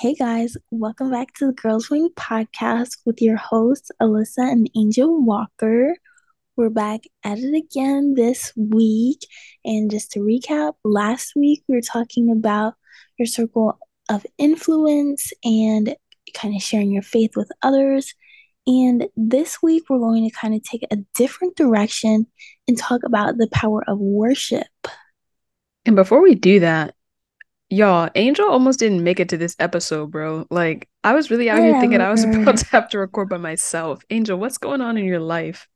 Hey guys, welcome back to the Girls Wing podcast with your hosts, Alyssa and Angel Walker. We're back at it again this week. And just to recap, last week we were talking about your circle of influence and kind of sharing your faith with others. And this week we're going to kind of take a different direction and talk about the power of worship. And before we do that, Y'all, Angel almost didn't make it to this episode, bro. Like, I was really out here thinking I was about to have to record by myself. Angel, what's going on in your life?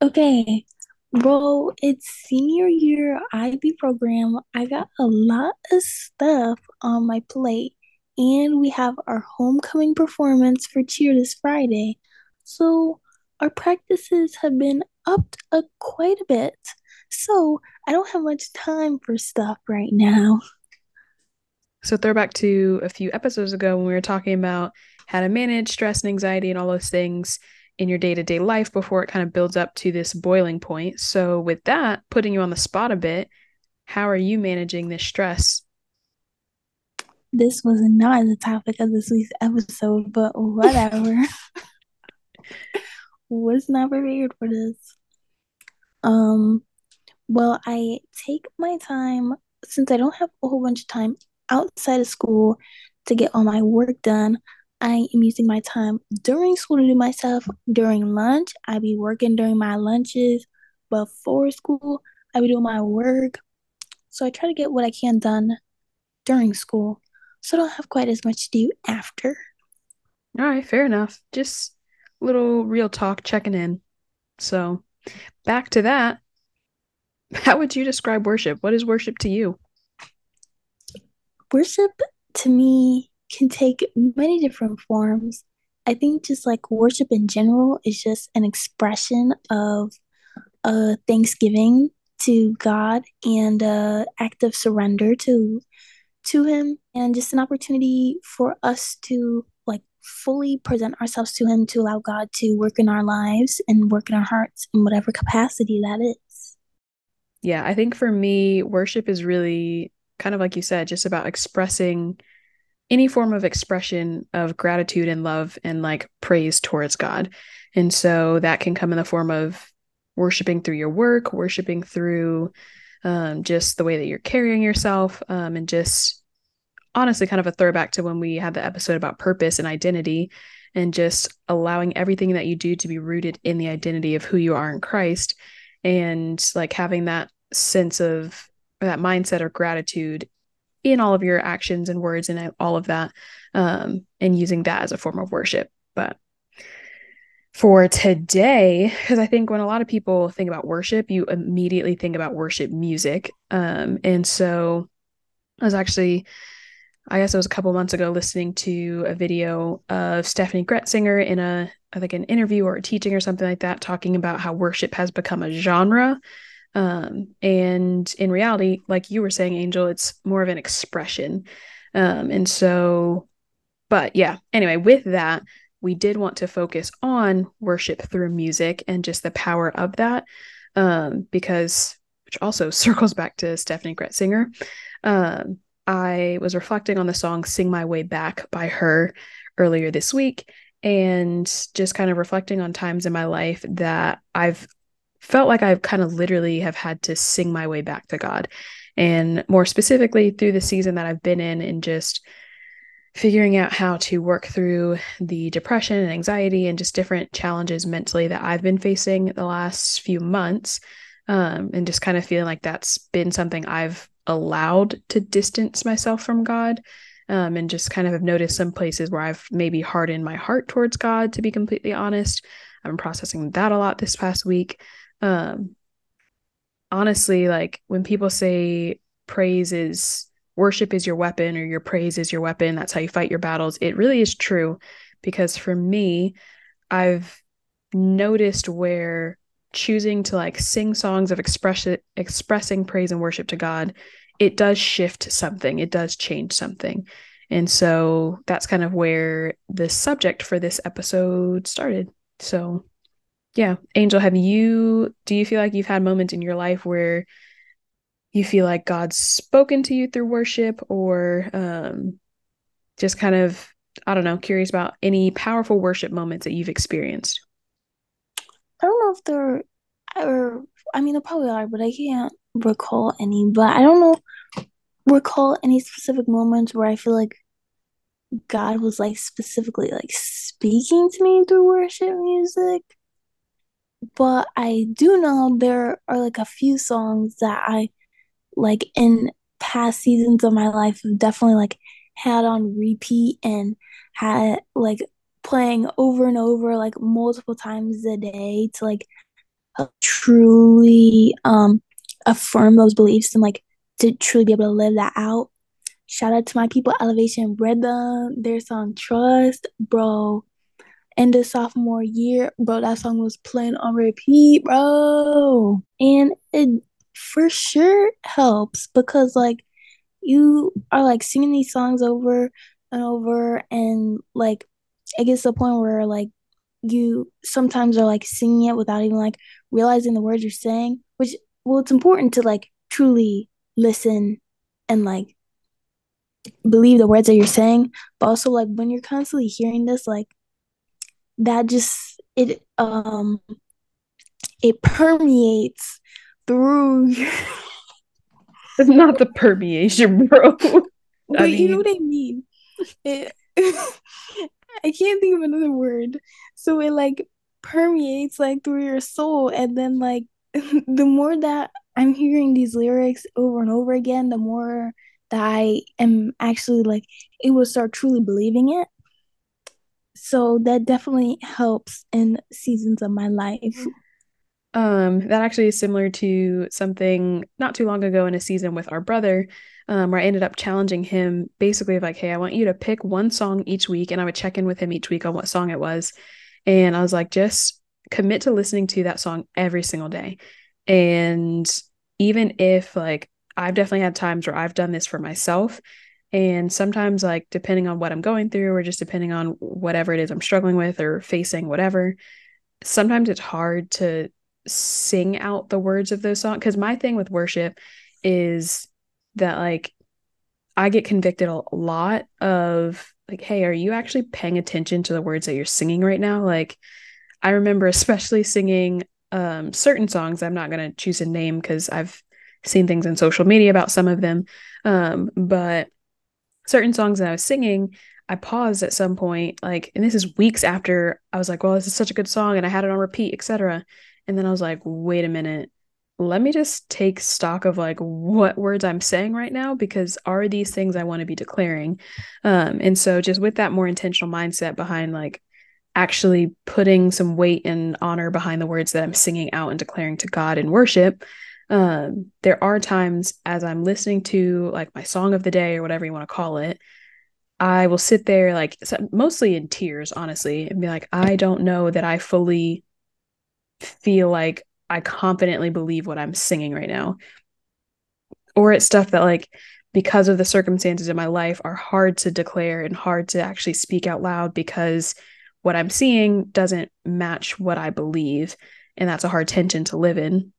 Okay, bro, it's senior year IB program. I got a lot of stuff on my plate, and we have our homecoming performance for cheer this Friday. So, our practices have been upped a quite a bit. So, I don't have much time for stuff right now. So throwback to a few episodes ago when we were talking about how to manage stress and anxiety and all those things in your day-to-day life before it kind of builds up to this boiling point. So with that, putting you on the spot a bit, how are you managing this stress? This was not the topic of this week's episode, but whatever. was not prepared for this. Um, well, I take my time since I don't have a whole bunch of time outside of school to get all my work done. I am using my time during school to do myself. During lunch, I be working during my lunches. Before school, I be doing my work. So I try to get what I can done during school. So I don't have quite as much to do after. All right, fair enough. Just little real talk checking in. So back to that. How would you describe worship? What is worship to you? Worship to me can take many different forms. I think just like worship in general is just an expression of a thanksgiving to God and uh, act of surrender to to Him, and just an opportunity for us to like fully present ourselves to Him to allow God to work in our lives and work in our hearts in whatever capacity that is. Yeah, I think for me, worship is really kind of like you said, just about expressing any form of expression of gratitude and love and like praise towards God. And so that can come in the form of worshiping through your work, worshiping through um, just the way that you're carrying yourself, um, and just honestly kind of a throwback to when we had the episode about purpose and identity and just allowing everything that you do to be rooted in the identity of who you are in Christ and like having that sense of that mindset or gratitude in all of your actions and words and all of that um, and using that as a form of worship. But for today because i think when a lot of people think about worship you immediately think about worship music. Um, and so i was actually i guess it was a couple months ago listening to a video of steffany gretzinger in a i think an interview or a teaching or something like that talking about how worship has become a genre um, and in reality, like you were saying, Angel, it's more of an expression. Um, and so, but yeah, anyway, with that, we did want to focus on worship through music and just the power of that. Um, because which also circles back to Steffany Gretzinger. Um, I was reflecting on the song Sing My Way Back by her earlier this week and just kind of reflecting on times in my life that I've felt like I've kind of literally have had to sing my way back to God. And more specifically, through the season that I've been in, and just figuring out how to work through the depression and anxiety and just different challenges mentally that I've been facing the last few months. Um, and just kind of feeling like that's been something I've allowed to distance myself from God. Um, and just kind of have noticed some places where I've maybe hardened my heart towards God, to be completely honest. I've been processing that a lot this past week um honestly like when people say praise is worship is your weapon or your praise is your weapon that's how you fight your battles it really is true. Because for me i've noticed where choosing to like sing songs of express expressing praise and worship to god it does shift something it does change something. And so that's kind of where the subject for this episode started. So yeah. Angel, have you, do you feel like you've had moments in your life where you feel like God's spoken to you through worship or, um, just kind of, I don't know, curious about any powerful worship moments that you've experienced. I don't know if there are, I mean, there probably are, but I can't recall any. But I don't know, recall any specific moments where I feel like God was like specifically like speaking to me through worship music. But I do know there are like a few songs that I like in past seasons of my life have definitely like had on repeat and had like playing over and over like multiple times a day to like truly um affirm those beliefs and like to truly be able to live that out. Shout out to my people, Elevation Rhythm, their song Trust, bro. In the sophomore year, bro, that song was playing on repeat, bro. And it for sure helps because like you are like singing these songs over and over and like it gets to the point where like you sometimes are like singing it without even like realizing the words you're saying which well it's important to like truly listen and like believe the words that you're saying but also like when you're constantly hearing this like that just it um it permeates through it's not the permeation bro. But I mean... you know what i mean. It, i can't think of another word. So it like permeates like through your soul and then like the more that I'm hearing these lyrics over and over again, the more that I am actually like able to start truly believing it. So that definitely helps in seasons of my life. Um, that actually is similar to something not too long ago in a season with our brother, um, where I ended up challenging him basically like, hey, I want you to pick one song each week, and I would check in with him each week on what song it was. And I was like, just commit to listening to that song every single day. And even if like I've definitely had times where I've done this for myself. And sometimes, like, depending on what I'm going through, or just depending on whatever it is I'm struggling with or facing, whatever, sometimes it's hard to sing out the words of those songs. Cause my thing with worship is that, like, I get convicted a lot of, like, hey, are you actually paying attention to the words that you're singing right now? Like, I remember especially singing um, certain songs. I'm not going to choose a name because I've seen things in social media about some of them. Um, but certain songs that I was singing, I paused at some point, like, and this is weeks after I was like, well, this is such a good song and I had it on repeat, etc. And then I was like, wait a minute, let me just take stock of like what words I'm saying right now because are these things I want to be declaring? Um, and so just with that more intentional mindset behind like actually putting some weight and honor behind the words that I'm singing out and declaring to God in worship, um, there are times as I'm listening to like my song of the day or whatever you want to call it, I will sit there like mostly in tears, honestly, and be like, I don't know that I fully feel like I confidently believe what I'm singing right now. Or it's stuff that like because of the circumstances in my life are hard to declare and hard to actually speak out loud because what I'm seeing doesn't match what I believe. And that's a hard tension to live in.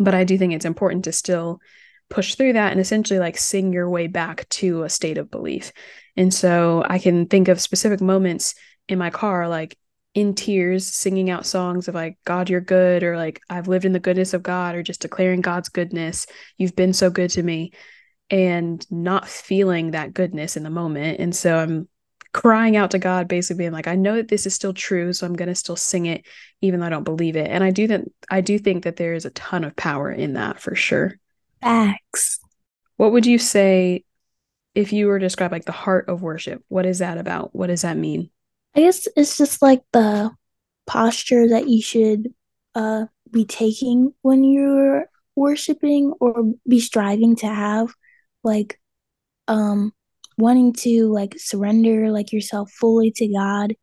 But I do think it's important to still push through that and essentially like sing your way back to a state of belief. And so I can think of specific moments in my car, like in tears, singing out songs of like, God, you're good, or like, I've lived in the goodness of God, or just declaring God's goodness. You've been so good to me, and not feeling that goodness in the moment. And so I'm crying out to God, basically being like, I know that this is still true, so I'm gonna still sing it, even though I don't believe it. And I do that I do think that there is a ton of power in that for sure. Facts. What would you say if you were to describe like the heart of worship? What is that about? What does that mean? I guess it's just like the posture that you should uh be taking when you're worshiping or be striving to have like um wanting to like surrender like yourself fully to God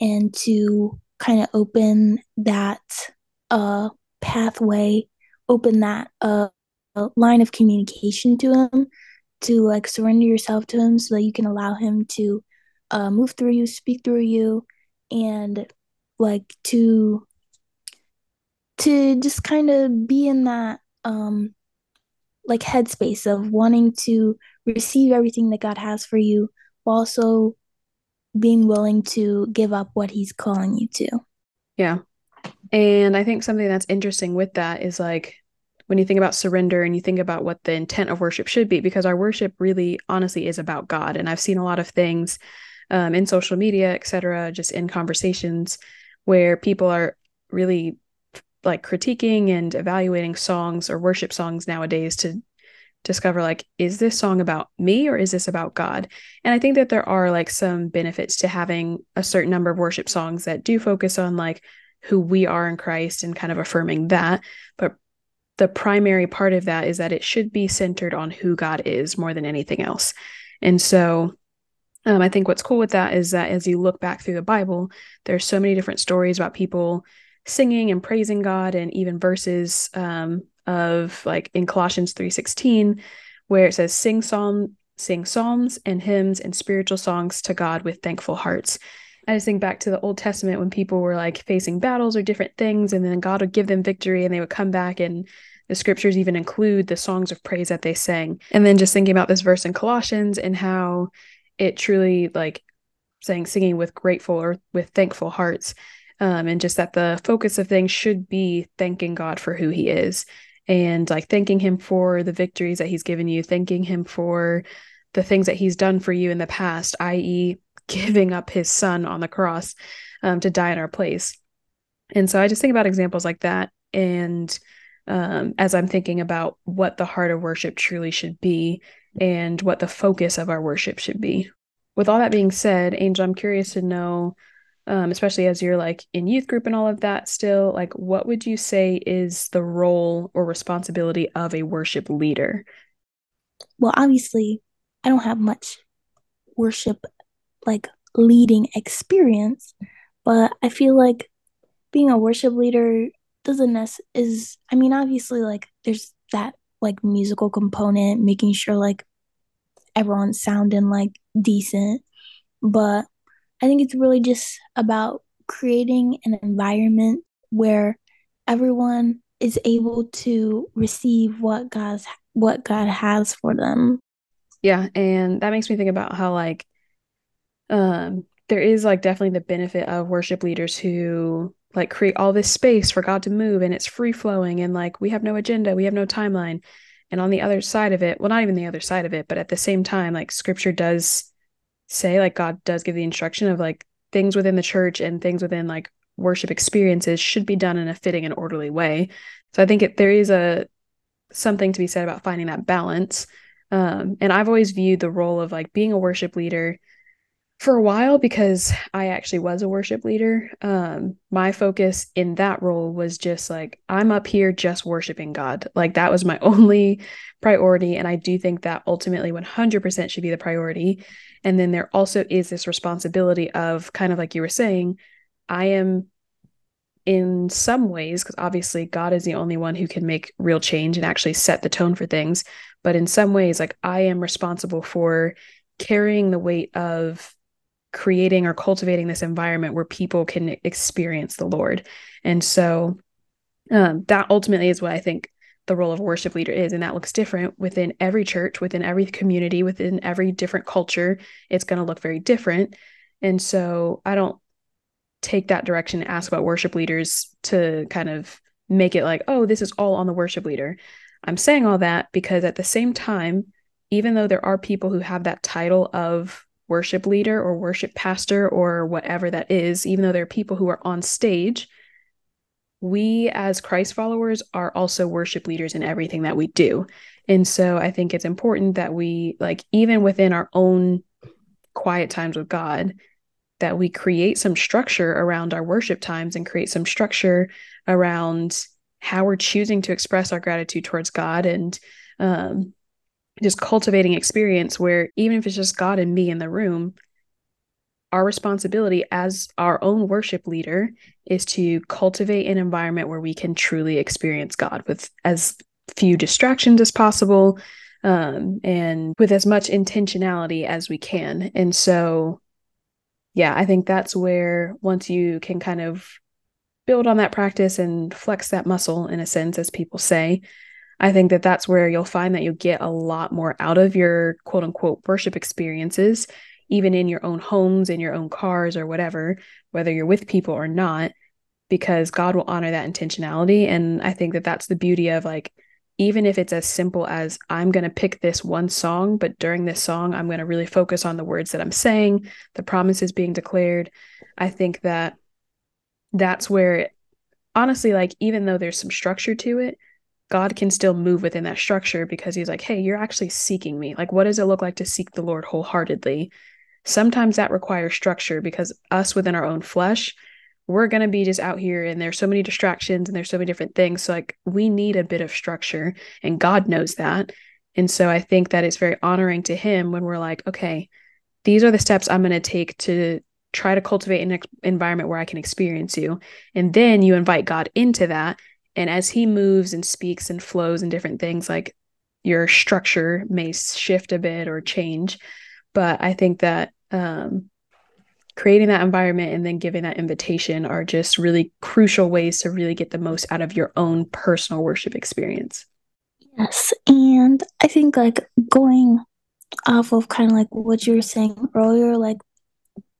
and to kind of open that uh pathway, open that uh line of communication to him to like surrender yourself to him so that you can allow him to uh move through you, speak through you and like to to just kind of be in that um like headspace of wanting to receive everything that God has for you while also being willing to give up what he's calling you to. Yeah. And I think something that's interesting with that is like when you think about surrender and you think about what the intent of worship should be, because our worship really honestly is about God. And I've seen a lot of things um, in social media, et cetera, just in conversations where people are really like critiquing and evaluating songs or worship songs nowadays to discover like is this song about me or is this about god? And i think that there are like some benefits to having a certain number of worship songs that do focus on like who we are in christ and kind of affirming that. But the primary part of that is that it should be centered on who god is more than anything else. And so um, I think what's cool with that is that as you look back through the Bible, there's so many different stories about people singing and praising God, and even verses um, of like in Colossians three sixteen, where it says, "Sing psalm, sing psalms and hymns and spiritual songs to God with thankful hearts." I just think back to the Old Testament when people were like facing battles or different things, and then God would give them victory, and they would come back and the scriptures even include the songs of praise that they sang. And then just thinking about this verse in Colossians and how it truly like saying singing with grateful or with thankful hearts um, and just that the focus of things should be thanking god for who he is and like thanking him for the victories that he's given you thanking him for the things that he's done for you in the past i.e giving up his son on the cross um, to die in our place and so i just think about examples like that and um, as i'm thinking about what the heart of worship truly should be and what the focus of our worship should be. With all that being said, Angel, I'm curious to know, um, especially as you're like in youth group and all of that still, like what would you say is the role or responsibility of a worship leader? Well, obviously, I don't have much worship like leading experience, but I feel like being a worship leader doesn't nec- is I mean obviously like there's that like musical component, making sure like everyone's sounding like decent. But I think it's really just about creating an environment where everyone is able to receive what God's what God has for them. Yeah, and that makes me think about how like um there is like definitely the benefit of worship leaders who like create all this space for God to move and it's free flowing and like we have no agenda, we have no timeline. And on the other side of it, well, not even the other side of it, but at the same time, like scripture does say, like God does give the instruction of like things within the church and things within like worship experiences should be done in a fitting and orderly way. So I think it, there is a something to be said about finding that balance. Um, and I've always viewed the role of like being a worship leader for a while because I actually was a worship leader. Um, my focus in that role was just like, I'm up here just worshiping God. Like, that was my only priority. And I do think that ultimately 100% should be the priority. And then there also is this responsibility of kind of like you were saying, I am in some ways, because obviously God is the only one who can make real change and actually set the tone for things. But in some ways, like I am responsible for carrying the weight of creating or cultivating this environment where people can experience the Lord. And so um, that ultimately is what I think the role of worship leader is. And that looks different within every church, within every community, within every different culture. It's going to look very different. And so I don't take that direction and ask about worship leaders to kind of make it like, oh, this is all on the worship leader. I'm saying all that because at the same time, even though there are people who have that title of worship leader or worship pastor or whatever that is, even though there are people who are on stage, we as Christ followers are also worship leaders in everything that we do. And so I think it's important that we, like, even within our own quiet times with God, that we create some structure around our worship times and create some structure around how we're choosing to express our gratitude towards God and um, just cultivating experience where even if it's just God and me in the room, our responsibility as our own worship leader is to cultivate an environment where we can truly experience God with as few distractions as possible um, and with as much intentionality as we can. And so, yeah, I think that's where once you can kind of build on that practice and flex that muscle in a sense, as people say, I think that that's where you'll find that you get a lot more out of your quote unquote worship experiences, even in your own homes, in your own cars, or whatever, whether you're with people or not, because God will honor that intentionality. And I think that that's the beauty of like, even if it's as simple as I'm going to pick this one song, but during this song, I'm going to really focus on the words that I'm saying, the promises being declared. I think that that's where, it, honestly, like, even though there's some structure to it, God can still move within that structure because he's like, hey, you're actually seeking me. Like, what does it look like to seek the Lord wholeheartedly? Sometimes that requires structure because us within our own flesh, we're going to be just out here and there's so many distractions and there's so many different things. So, like, we need a bit of structure and God knows that. And so, I think that it's very honoring to Him when we're like, okay, these are the steps I'm going to take to try to cultivate an ex- environment where I can experience you. And then you invite God into that and as he moves and speaks and flows and different things, like your structure may shift a bit or change. But I think that um, creating that environment and then giving that invitation are just really crucial ways to really get the most out of your own personal worship experience. Yes. And I think like going off of kind of like what you were saying earlier, like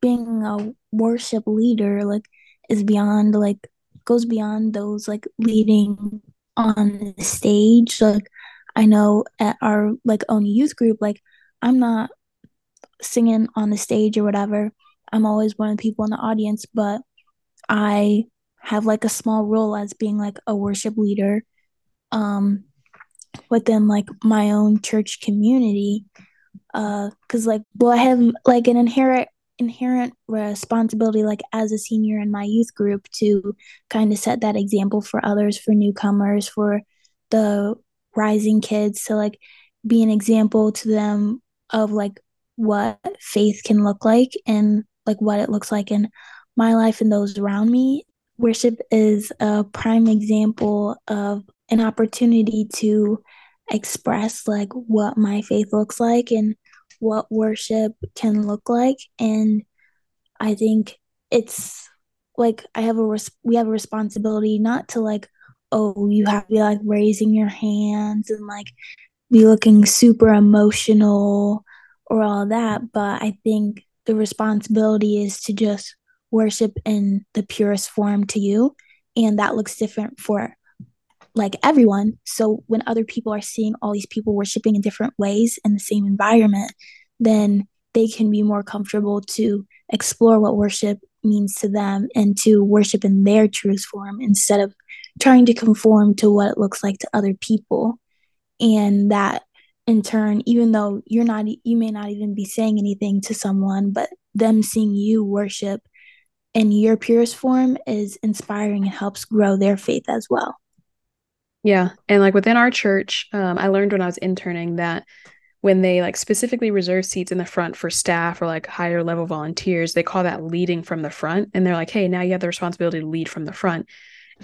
being a worship leader, like is beyond like goes beyond those like leading on the stage. Like I know at our like own youth group, like I'm not singing on the stage or whatever. I'm always one of the people in the audience, but I have like a small role as being like a worship leader um within like my own church community uh cuz like well I have like an inherent inherent responsibility like as a senior in my youth group to kind of set that example for others for newcomers for the rising kids to like be an example to them of like what faith can look like and like what it looks like in my life and those around me. Worship is a prime example of an opportunity to express like what my faith looks like and what worship can look like. And i think it's like i have a res- we have a responsibility not to like oh you have to be like raising your hands and like be looking super emotional or all that but i think the responsibility is to just worship in the purest form to you and that looks different for like everyone. So when other people are seeing all these people worshiping in different ways in the same environment, then they can be more comfortable to explore what worship means to them and to worship in their truest form instead of trying to conform to what it looks like to other people. And that in turn, even though you're not, you may not even be saying anything to someone, but them seeing you worship in your purest form is inspiring and helps grow their faith as well. Yeah. And like within our church, um, I learned when I was interning that when they like specifically reserve seats in the front for staff or like higher level volunteers, they call that leading from the front. And they're like, hey, now you have the responsibility to lead from the front.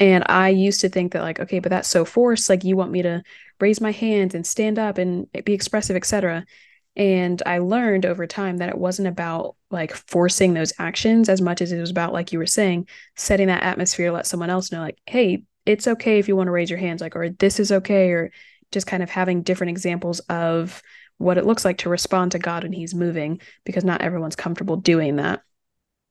And I used to think that like, okay, but that's so forced. Like you want me to raise my hands and stand up and be expressive, etc. And I learned over time that it wasn't about like forcing those actions as much as it was about, like you were saying, setting that atmosphere to let someone else know, like, hey, it's okay if you want to raise your hands like or this is okay or just kind of having different examples of what it looks like to respond to God when he's moving because not everyone's comfortable doing that.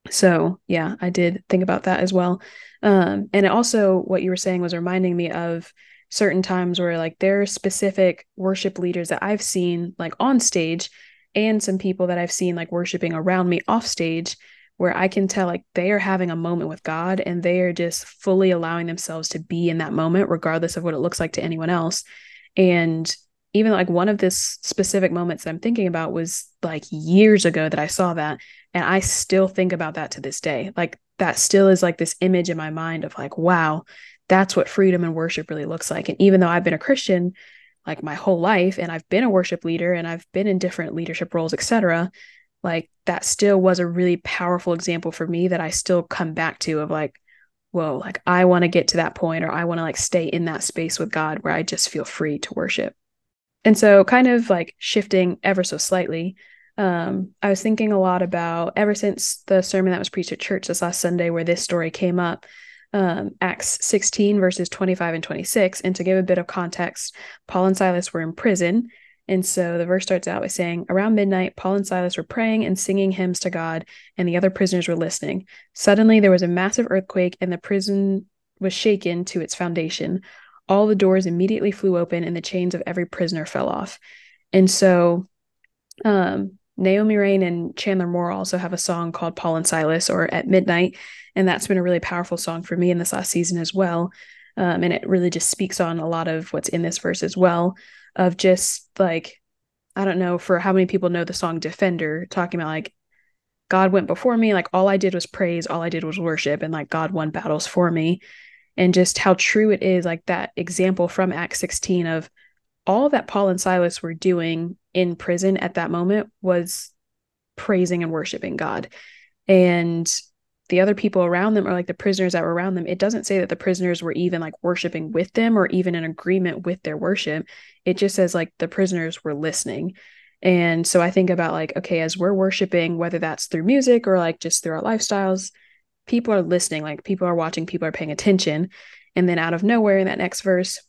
So, yeah, I did think about that as well. Um, and also what you were saying was reminding me of certain times where like there are specific worship leaders that I've seen like on stage and some people that I've seen like worshiping around me off stage where I can tell like they are having a moment with God and they are just fully allowing themselves to be in that moment, regardless of what it looks like to anyone else. And even like one of this specific moments that I'm thinking about was like years ago that I saw that. And I still think about that to this day. Like that still is like this image in my mind of like, wow, that's what freedom and worship really looks like. And even though I've been a Christian like my whole life and I've been a worship leader and I've been in different leadership roles, etc., like that still was a really powerful example for me that I still come back to of like, whoa, like I want to get to that point or I want to like stay in that space with God where I just feel free to worship. And so kind of like shifting ever so slightly, um, I was thinking a lot about ever since the sermon that was preached at church this last Sunday where this story came up, um, Acts 16 verses 25 and 26. And to give a bit of context, Paul and Silas were in prison And so the verse starts out by saying, Around midnight, Paul and Silas were praying and singing hymns to God, and the other prisoners were listening. Suddenly, there was a massive earthquake, and the prison was shaken to its foundation. All the doors immediately flew open, and the chains of every prisoner fell off. And so, um, Naomi Raine and Chandler Moore also have a song called Paul and Silas or At Midnight. And that's been a really powerful song for me in this last season as well. Um, and it really just speaks on a lot of what's in this verse as well of just like I don't know for how many people know the song Defender talking about like God went before me like all I did was praise all I did was worship and like God won battles for me and just how true it is like that example from Acts 16 of all that Paul and Silas were doing in prison at that moment was praising and worshiping God. And the other people around them or like the prisoners that were around them it doesn't say that the prisoners were even like worshiping with them or even in agreement with their worship. It just says like the prisoners were listening. And so i think about like okay as we're worshiping whether that's through music or like just through our lifestyles people are listening like people are watching people are paying attention. And then out of nowhere in that next verse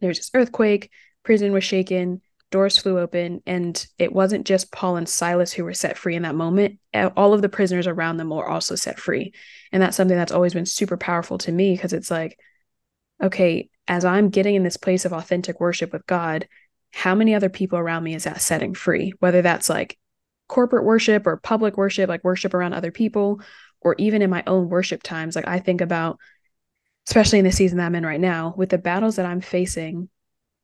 there's this earthquake prison was shaken doors flew open and it wasn't just Paul and Silas who were set free in that moment. All of the prisoners around them were also set free. And that's something that's always been super powerful to me because it's like okay as I'm getting in this place of authentic worship with God how many other people around me is that setting free? Whether that's like corporate worship or public worship like worship around other people or even in my own worship times like I think about especially in the season that I'm in right now with the battles that I'm facing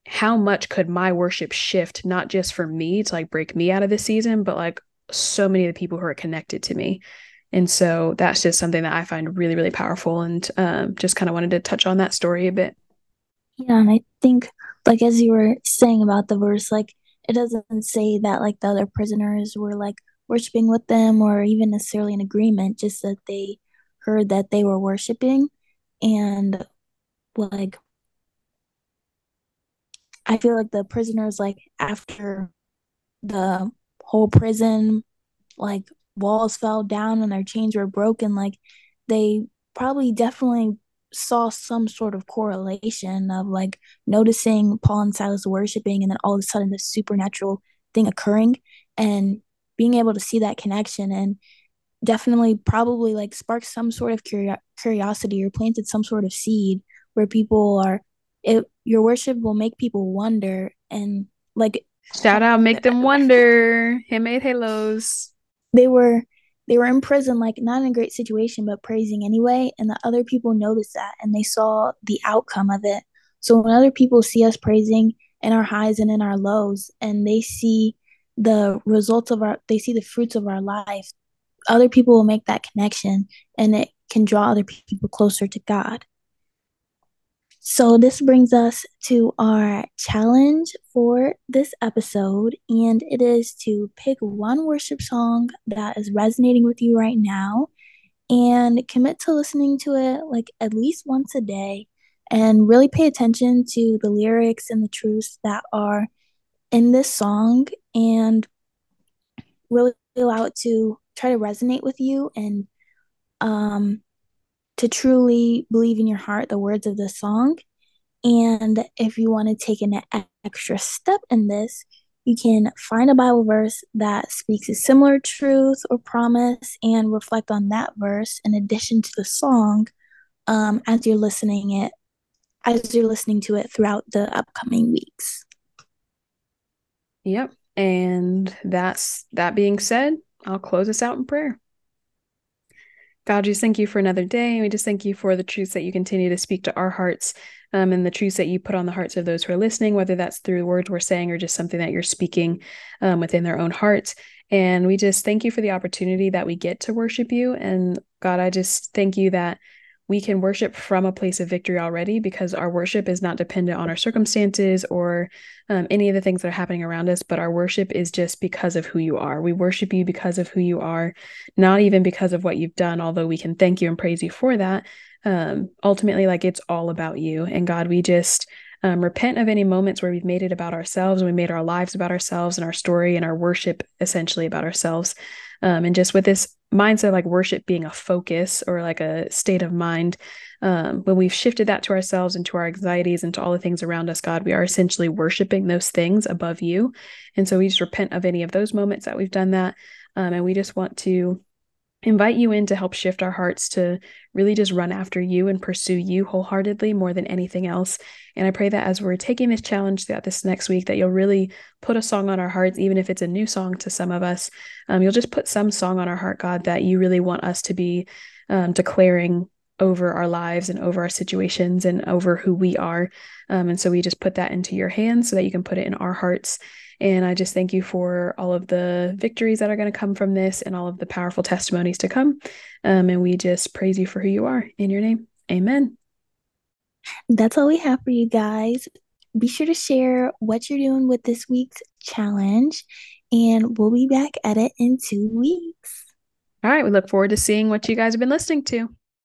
how much could my worship shift not just for me to like break me out of this season but like so many of the people who are connected to me. And so that's just something that i find really really powerful and um, just kind of wanted to touch on that story a bit. Yeah and i think like as you were saying about the verse like it doesn't say that like the other prisoners were like worshiping with them or even necessarily in agreement just that they heard that they were worshiping and like I feel like the prisoners, like after the whole prison, like walls fell down and their chains were broken, like they probably definitely saw some sort of correlation of like noticing Paul and Silas worshiping and then all of a sudden this supernatural thing occurring and being able to see that connection and definitely probably like sparked some sort of curiosity or planted some sort of seed where people are it your worship will make people wonder and like shout out make them wonder. Handmade halos. They were they were in prison like not in a great situation but praising anyway and the other people noticed that and they saw the outcome of it. So when other people see us praising in our highs and in our lows and they see the results of our they see the fruits of our life other people will make that connection and it can draw other people closer to god so, this brings us to our challenge for this episode, and it is to pick one worship song that is resonating with you right now and commit to listening to it like at least once a day and really pay attention to the lyrics and the truths that are in this song and really allow it to try to resonate with you and um to truly believe in your heart the words of the song. And if you want to take an extra step in this, you can find a Bible verse that speaks a similar truth or promise and reflect on that verse in addition to the song um, as you're listening it as you're listening to it throughout the upcoming weeks. Yep. And that's that being said, I'll close us out in prayer. God, just thank you for another day. We just thank you for the truths that you continue to speak to our hearts um, and the truths that you put on the hearts of those who are listening, whether that's through words we're saying or just something that you're speaking um, within their own hearts. And we just thank you for the opportunity that we get to worship you. And God, I just thank you that we can worship from a place of victory already because our worship is not dependent on our circumstances or um, any of the things that are happening around us, but our worship is just because of who you are. We worship you because of who you are, not even because of what you've done, although we can thank you and praise you for that. Um, ultimately, like it's all about you. And God, we just um, repent of any moments where we've made it about ourselves and we made our lives about ourselves and our story and our worship essentially about ourselves. Um, and just with this mindset, like worship being a focus or like a state of mind, um, when we've shifted that to ourselves and to our anxieties and to all the things around us, God, we are essentially worshiping those things above you. And so we just repent of any of those moments that we've done that. Um, and we just want to invite you in to help shift our hearts to really just run after you and pursue you wholeheartedly more than anything else. And I pray that as we're taking this challenge throughout this next week, that you'll really put a song on our hearts, even if it's a new song to some of us. Um, you'll just put some song on our heart, God, that you really want us to be um, declaring over our lives and over our situations and over who we are. Um, and so we just put that into your hands so that you can put it in our hearts and I just thank you for all of the victories that are going to come from this and all of the powerful testimonies to come. Um, and we just praise you for who you are. In your name, amen. That's all we have for you guys. Be sure to share what you're doing with this week's challenge, and we'll be back at it in two weeks. All right. We look forward to seeing what you guys have been listening to.